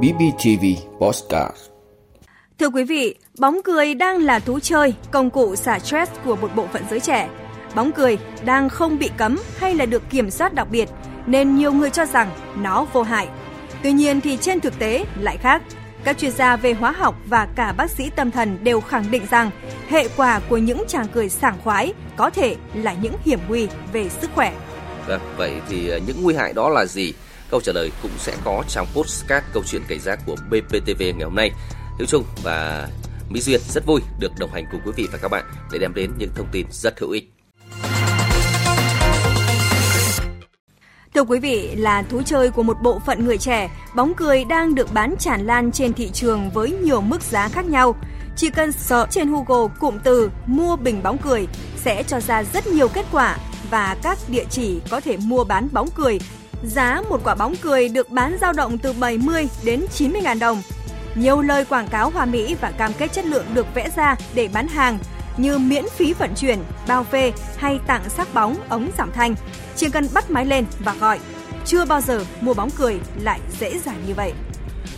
BBTV Postcard Thưa quý vị, bóng cười đang là thú chơi, công cụ xả stress của một bộ phận giới trẻ. Bóng cười đang không bị cấm hay là được kiểm soát đặc biệt, nên nhiều người cho rằng nó vô hại. Tuy nhiên thì trên thực tế lại khác. Các chuyên gia về hóa học và cả bác sĩ tâm thần đều khẳng định rằng hệ quả của những chàng cười sảng khoái có thể là những hiểm nguy về sức khỏe. Vâng, vậy thì ờ, những nguy hại đó là gì? Câu trả lời cũng sẽ có trong postcard câu chuyện cảnh giác của BPTV ngày hôm nay. Hiếu Trung và Mỹ Duyên rất vui được đồng hành cùng quý vị và các bạn để đem đến những thông tin rất hữu ích. Thưa quý vị, là thú chơi của một bộ phận người trẻ, bóng cười đang được bán tràn lan trên thị trường với nhiều mức giá khác nhau. Chỉ cần search trên Google cụm từ mua bình bóng cười sẽ cho ra rất nhiều kết quả và các địa chỉ có thể mua bán bóng cười. Giá một quả bóng cười được bán dao động từ 70 đến 90 ngàn đồng. Nhiều lời quảng cáo hoa mỹ và cam kết chất lượng được vẽ ra để bán hàng như miễn phí vận chuyển, bao phê hay tặng sắc bóng, ống giảm thanh. Chỉ cần bắt máy lên và gọi. Chưa bao giờ mua bóng cười lại dễ dàng như vậy.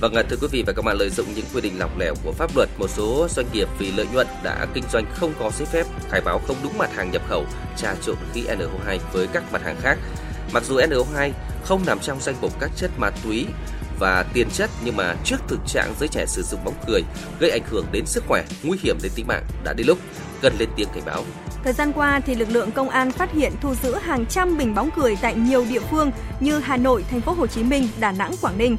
Vâng, thưa quý vị và các bạn, lợi dụng những quy định lỏng lẻo của pháp luật, một số doanh nghiệp vì lợi nhuận đã kinh doanh không có giấy phép, khai báo không đúng mặt hàng nhập khẩu, trà trộn khí NO2 với các mặt hàng khác. Mặc dù NO2 không nằm trong danh mục các chất ma túy và tiền chất nhưng mà trước thực trạng giới trẻ sử dụng bóng cười gây ảnh hưởng đến sức khỏe, nguy hiểm đến tính mạng đã đến lúc cần lên tiếng cảnh báo. Thời gian qua thì lực lượng công an phát hiện thu giữ hàng trăm bình bóng cười tại nhiều địa phương như Hà Nội, Thành phố Hồ Chí Minh, Đà Nẵng, Quảng Ninh.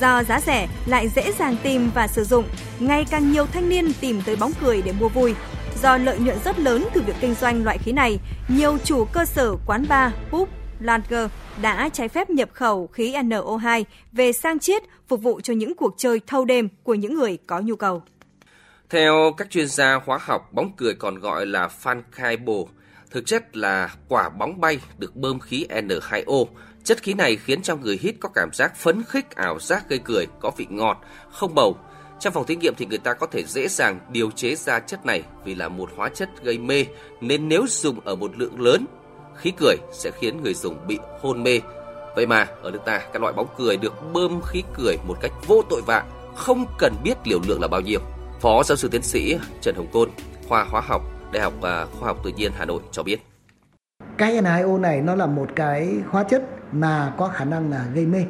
Do giá rẻ lại dễ dàng tìm và sử dụng, ngày càng nhiều thanh niên tìm tới bóng cười để mua vui. Do lợi nhuận rất lớn từ việc kinh doanh loại khí này, nhiều chủ cơ sở quán bar, pub, Langer đã trái phép nhập khẩu khí NO2 về sang chiết phục vụ cho những cuộc chơi thâu đêm của những người có nhu cầu. Theo các chuyên gia hóa học, bóng cười còn gọi là phan khai bồ, thực chất là quả bóng bay được bơm khí N2O. Chất khí này khiến cho người hít có cảm giác phấn khích, ảo giác gây cười, có vị ngọt, không bầu. Trong phòng thí nghiệm thì người ta có thể dễ dàng điều chế ra chất này vì là một hóa chất gây mê, nên nếu dùng ở một lượng lớn, khí cười sẽ khiến người dùng bị hôn mê. Vậy mà ở nước ta, các loại bóng cười được bơm khí cười một cách vô tội vạ, không cần biết liều lượng là bao nhiêu. Phó giáo sư tiến sĩ Trần Hồng Côn, khoa hóa học, Đại học à, Khoa học Tự nhiên Hà Nội cho biết. Cái NIO này nó là một cái hóa chất mà có khả năng là gây mê.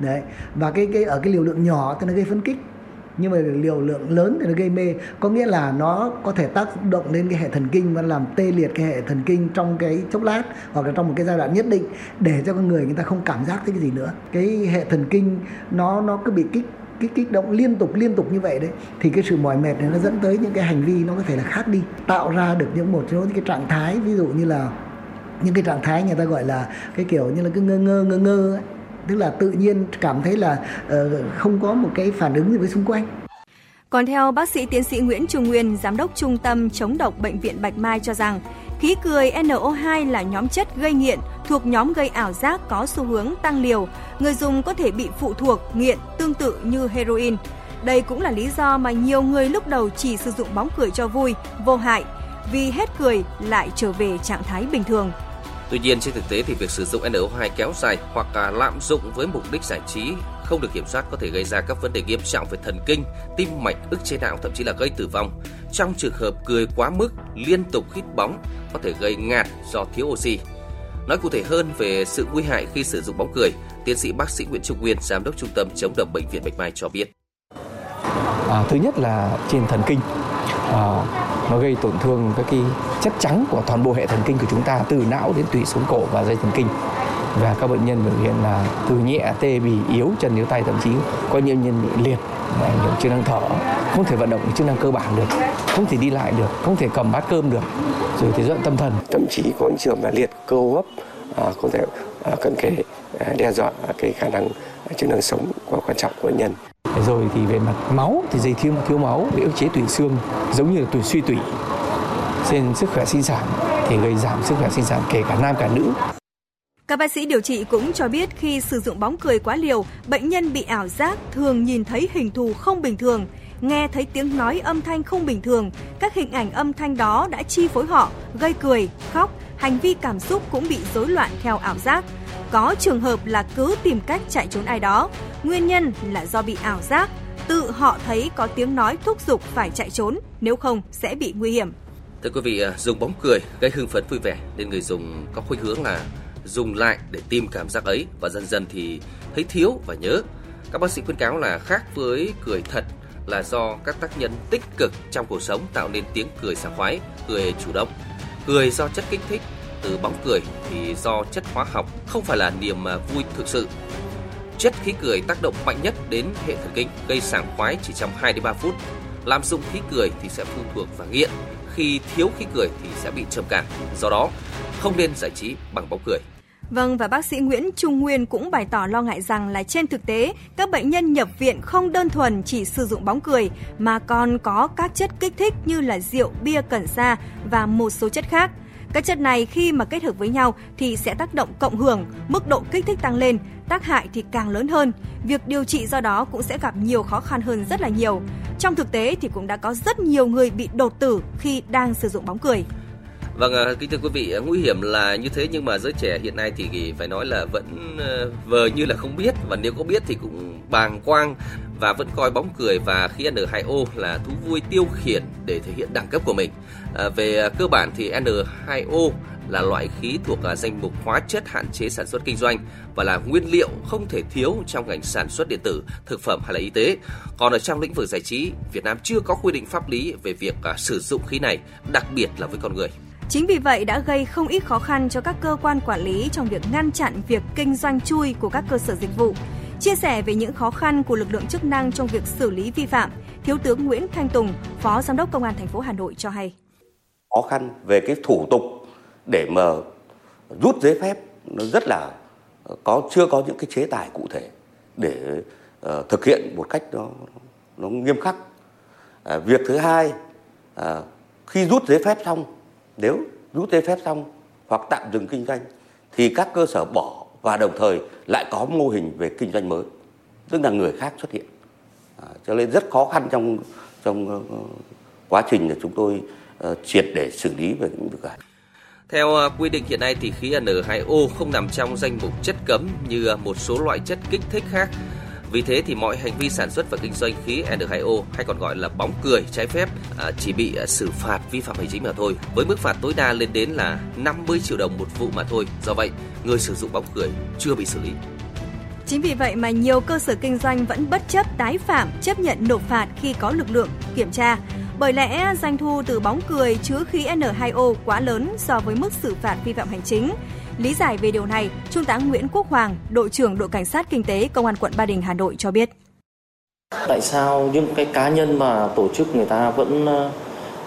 Đấy. Và cái cái ở cái liều lượng nhỏ thì nó gây phấn kích nhưng mà liều lượng lớn thì nó gây mê. Có nghĩa là nó có thể tác động lên cái hệ thần kinh và làm tê liệt cái hệ thần kinh trong cái chốc lát hoặc là trong một cái giai đoạn nhất định để cho con người người ta không cảm giác thấy cái gì nữa. Cái hệ thần kinh nó nó cứ bị kích cái kích động liên tục liên tục như vậy đấy. Thì cái sự mỏi mệt này nó dẫn tới những cái hành vi nó có thể là khác đi. Tạo ra được những một số cái trạng thái, ví dụ như là những cái trạng thái người ta gọi là cái kiểu như là cứ ngơ ngơ ngơ ngơ ấy tức là tự nhiên cảm thấy là ờ, không có một cái phản ứng gì với xung quanh còn theo bác sĩ tiến sĩ Nguyễn Trung Nguyên, giám đốc trung tâm chống độc bệnh viện Bạch Mai cho rằng, khí cười NO2 là nhóm chất gây nghiện thuộc nhóm gây ảo giác có xu hướng tăng liều. Người dùng có thể bị phụ thuộc, nghiện tương tự như heroin. Đây cũng là lý do mà nhiều người lúc đầu chỉ sử dụng bóng cười cho vui, vô hại, vì hết cười lại trở về trạng thái bình thường. Tuy nhiên trên thực tế thì việc sử dụng NO2 kéo dài hoặc là lạm dụng với mục đích giải trí không được kiểm soát có thể gây ra các vấn đề nghiêm trọng về thần kinh, tim mạch, ức chế não thậm chí là gây tử vong. Trong trường hợp cười quá mức, liên tục hít bóng có thể gây ngạt do thiếu oxy. Nói cụ thể hơn về sự nguy hại khi sử dụng bóng cười, tiến sĩ bác sĩ Nguyễn Trung Nguyên, giám đốc trung tâm chống độc bệnh viện Bạch Mai cho biết. À, thứ nhất là trên thần kinh, à, nó gây tổn thương các cái chất trắng của toàn bộ hệ thần kinh của chúng ta từ não đến tủy sống cổ và dây thần kinh. Và các bệnh nhân biểu hiện là từ nhẹ tê bì yếu chân yếu tay thậm chí có những nhân bị liệt ảnh hưởng chức năng thở không thể vận động chức năng cơ bản được không thể đi lại được không thể cầm bát cơm được rồi thì dọn tâm thần. Thậm chí có những trường là liệt cơ hô hấp à, có thể à, cận kề à, đe dọa cái khả năng à, chức năng sống của quan trọng của bệnh nhân rồi thì về mặt máu thì dây thiếu thiếu máu bị ức chế tủy xương giống như là tủy suy tủy. Trên sức khỏe sinh sản thì gây giảm sức khỏe sinh sản kể cả nam cả nữ. Các bác sĩ điều trị cũng cho biết khi sử dụng bóng cười quá liều, bệnh nhân bị ảo giác thường nhìn thấy hình thù không bình thường, nghe thấy tiếng nói âm thanh không bình thường, các hình ảnh âm thanh đó đã chi phối họ, gây cười, khóc, hành vi cảm xúc cũng bị rối loạn theo ảo giác có trường hợp là cứ tìm cách chạy trốn ai đó. Nguyên nhân là do bị ảo giác, tự họ thấy có tiếng nói thúc giục phải chạy trốn, nếu không sẽ bị nguy hiểm. Thưa quý vị, à, dùng bóng cười gây hưng phấn vui vẻ nên người dùng có khuynh hướng là dùng lại để tìm cảm giác ấy và dần dần thì thấy thiếu và nhớ. Các bác sĩ khuyên cáo là khác với cười thật là do các tác nhân tích cực trong cuộc sống tạo nên tiếng cười sảng khoái, cười chủ động. Cười do chất kích thích từ bóng cười thì do chất hóa học không phải là niềm à, vui thực sự. Chất khí cười tác động mạnh nhất đến hệ thần kinh, gây sảng khoái chỉ trong 2 đến 3 phút. làm dụng khí cười thì sẽ phụ thuộc và nghiện, khi thiếu khí cười thì sẽ bị trầm cảm. Do đó, không nên giải trí bằng bóng cười. Vâng và bác sĩ Nguyễn Trung Nguyên cũng bày tỏ lo ngại rằng là trên thực tế các bệnh nhân nhập viện không đơn thuần chỉ sử dụng bóng cười mà còn có các chất kích thích như là rượu, bia, cần sa và một số chất khác. Các chất này khi mà kết hợp với nhau thì sẽ tác động cộng hưởng, mức độ kích thích tăng lên, tác hại thì càng lớn hơn. Việc điều trị do đó cũng sẽ gặp nhiều khó khăn hơn rất là nhiều. Trong thực tế thì cũng đã có rất nhiều người bị đột tử khi đang sử dụng bóng cười. Vâng, à, kính thưa quý vị, à, nguy hiểm là như thế nhưng mà giới trẻ hiện nay thì phải nói là vẫn à, vờ như là không biết và nếu có biết thì cũng bàng quang và vẫn coi bóng cười và khí N2O là thú vui tiêu khiển để thể hiện đẳng cấp của mình. À, về cơ bản thì N2O là loại khí thuộc danh mục hóa chất hạn chế sản xuất kinh doanh và là nguyên liệu không thể thiếu trong ngành sản xuất điện tử, thực phẩm hay là y tế. Còn ở trong lĩnh vực giải trí, Việt Nam chưa có quy định pháp lý về việc sử dụng khí này, đặc biệt là với con người. Chính vì vậy đã gây không ít khó khăn cho các cơ quan quản lý trong việc ngăn chặn việc kinh doanh chui của các cơ sở dịch vụ. Chia sẻ về những khó khăn của lực lượng chức năng trong việc xử lý vi phạm, Thiếu tướng Nguyễn Thanh Tùng, Phó Giám đốc Công an thành phố Hà Nội cho hay. Khó khăn về cái thủ tục để mà rút giấy phép nó rất là ờ, có chưa có những cái chế tài cụ thể để uh, thực hiện một cách nó nó nghiêm khắc. À, việc thứ hai à, khi rút giấy phép xong nếu rút giấy phép xong hoặc tạm dừng kinh doanh thì các cơ sở bỏ và đồng thời lại có mô hình về kinh doanh mới tức là người khác xuất hiện à, cho nên rất khó khăn trong trong uh, quá trình là chúng tôi uh, triệt để xử lý về những việc này. Theo ờ, quy định hiện nay thì khí N2O không nằm trong danh mục chất cấm như một số loại chất kích thích khác vì thế thì mọi hành vi sản xuất và kinh doanh khí N2O hay còn gọi là bóng cười trái phép à, chỉ bị à, xử phạt vi phạm hành chính mà thôi, với mức phạt tối đa lên đến là 50 triệu đồng một vụ mà thôi. Do vậy, người sử dụng bóng cười chưa bị xử lý. Chính vì vậy mà nhiều cơ sở kinh doanh vẫn bất chấp tái phạm, chấp nhận nộp phạt khi có lực lượng kiểm tra. Bởi lẽ doanh thu từ bóng cười chứa khí N2O quá lớn so với mức xử phạt vi phạm hành chính. Lý giải về điều này, Trung tá Nguyễn Quốc Hoàng, đội trưởng đội cảnh sát kinh tế Công an quận Ba Đình Hà Nội cho biết. Tại sao những cái cá nhân mà tổ chức người ta vẫn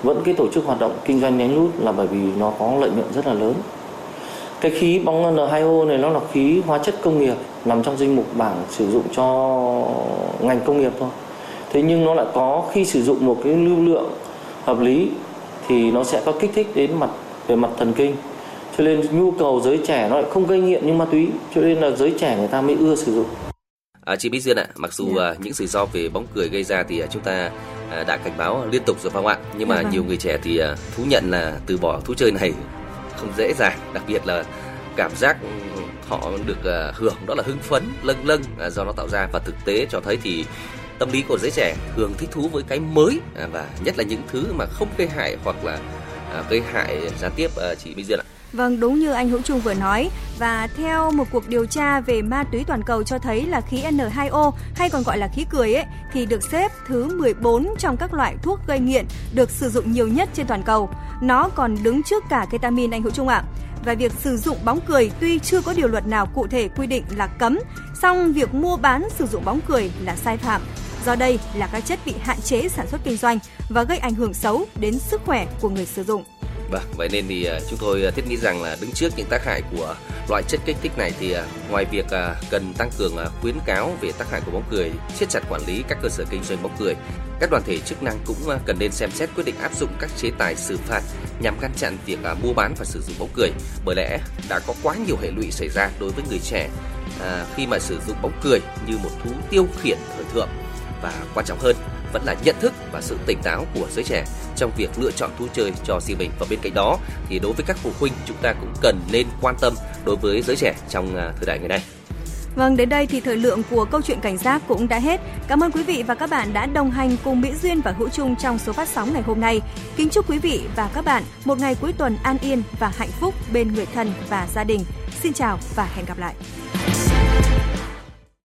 vẫn cái tổ chức hoạt động kinh doanh lén lút là bởi vì nó có lợi nhuận rất là lớn. Cái khí bóng N2O này nó là khí hóa chất công nghiệp nằm trong danh mục bảng sử dụng cho ngành công nghiệp thôi. Thế nhưng nó lại có khi sử dụng một cái lưu lượng hợp lý thì nó sẽ có kích thích đến mặt về mặt thần kinh cho nên nhu cầu giới trẻ nó lại không gây nghiện như ma túy cho nên là giới trẻ người ta mới ưa sử dụng À, chị Mỹ Duyên ạ, mặc dù yeah. Dạ. uh, những rủi ro về bóng cười gây ra thì uh, chúng ta uh, đã cảnh báo liên tục rồi phải không ạ? Nhưng mà yeah. Dạ vâng. nhiều người trẻ thì uh, thú nhận là từ bỏ thú chơi này không dễ dàng, đặc biệt là cảm giác họ được uh, hưởng đó là hưng phấn, lâng lâng uh, do nó tạo ra và thực tế cho thấy thì tâm lý của giới trẻ thường thích thú với cái mới à, và nhất là những thứ mà không gây hại hoặc là à, gây hại gián tiếp à, chị Minh Duyên ạ. Vâng, đúng như anh Hữu Trung vừa nói và theo một cuộc điều tra về ma túy toàn cầu cho thấy là khí N2O hay còn gọi là khí cười ấy thì được xếp thứ 14 trong các loại thuốc gây nghiện được sử dụng nhiều nhất trên toàn cầu. Nó còn đứng trước cả ketamin anh Hữu Trung ạ. Và việc sử dụng bóng cười tuy chưa có điều luật nào cụ thể quy định là cấm, song việc mua bán sử dụng bóng cười là sai phạm. Do đây là các chất bị hạn chế sản xuất kinh doanh và gây ảnh hưởng xấu đến sức khỏe của người sử dụng. Vâng, vậy nên thì à, chúng tôi à, thiết nghĩ rằng là đứng trước những tác hại của loại chất kích thích này thì à, ngoài việc cần tăng cường khuyến cáo về tác hại của bóng cười, siết chặt quản lý các cơ sở kinh doanh bóng cười, các đoàn thể chức năng cũng cần nên xem xét quyết định áp dụng các chế tài xử phạt nhằm ngăn chặn việc mua bán và sử dụng bóng cười. Bởi lẽ đã có quá nhiều hệ lụy xảy ra đối với người trẻ khi mà sử dụng bóng cười như một thú tiêu khiển thời thượng và quan trọng hơn vẫn là nhận thức và sự tỉnh táo của giới trẻ trong việc lựa chọn thú chơi cho riêng mình và bên cạnh đó thì đối với các phụ huynh chúng ta cũng cần nên quan tâm đối với giới trẻ trong à, thời đại ngày nay. Vâng, đến đây thì thời lượng của câu chuyện cảnh giác cũng đã hết. Cảm ơn quý vị và các bạn đã đồng hành cùng Mỹ Duyên và Hữu Trung trong số phát sóng ngày hôm nay. Kính chúc quý vị và các bạn một ngày cuối tuần an yên và hạnh phúc bên người thân và gia đình. Xin chào và hẹn gặp lại.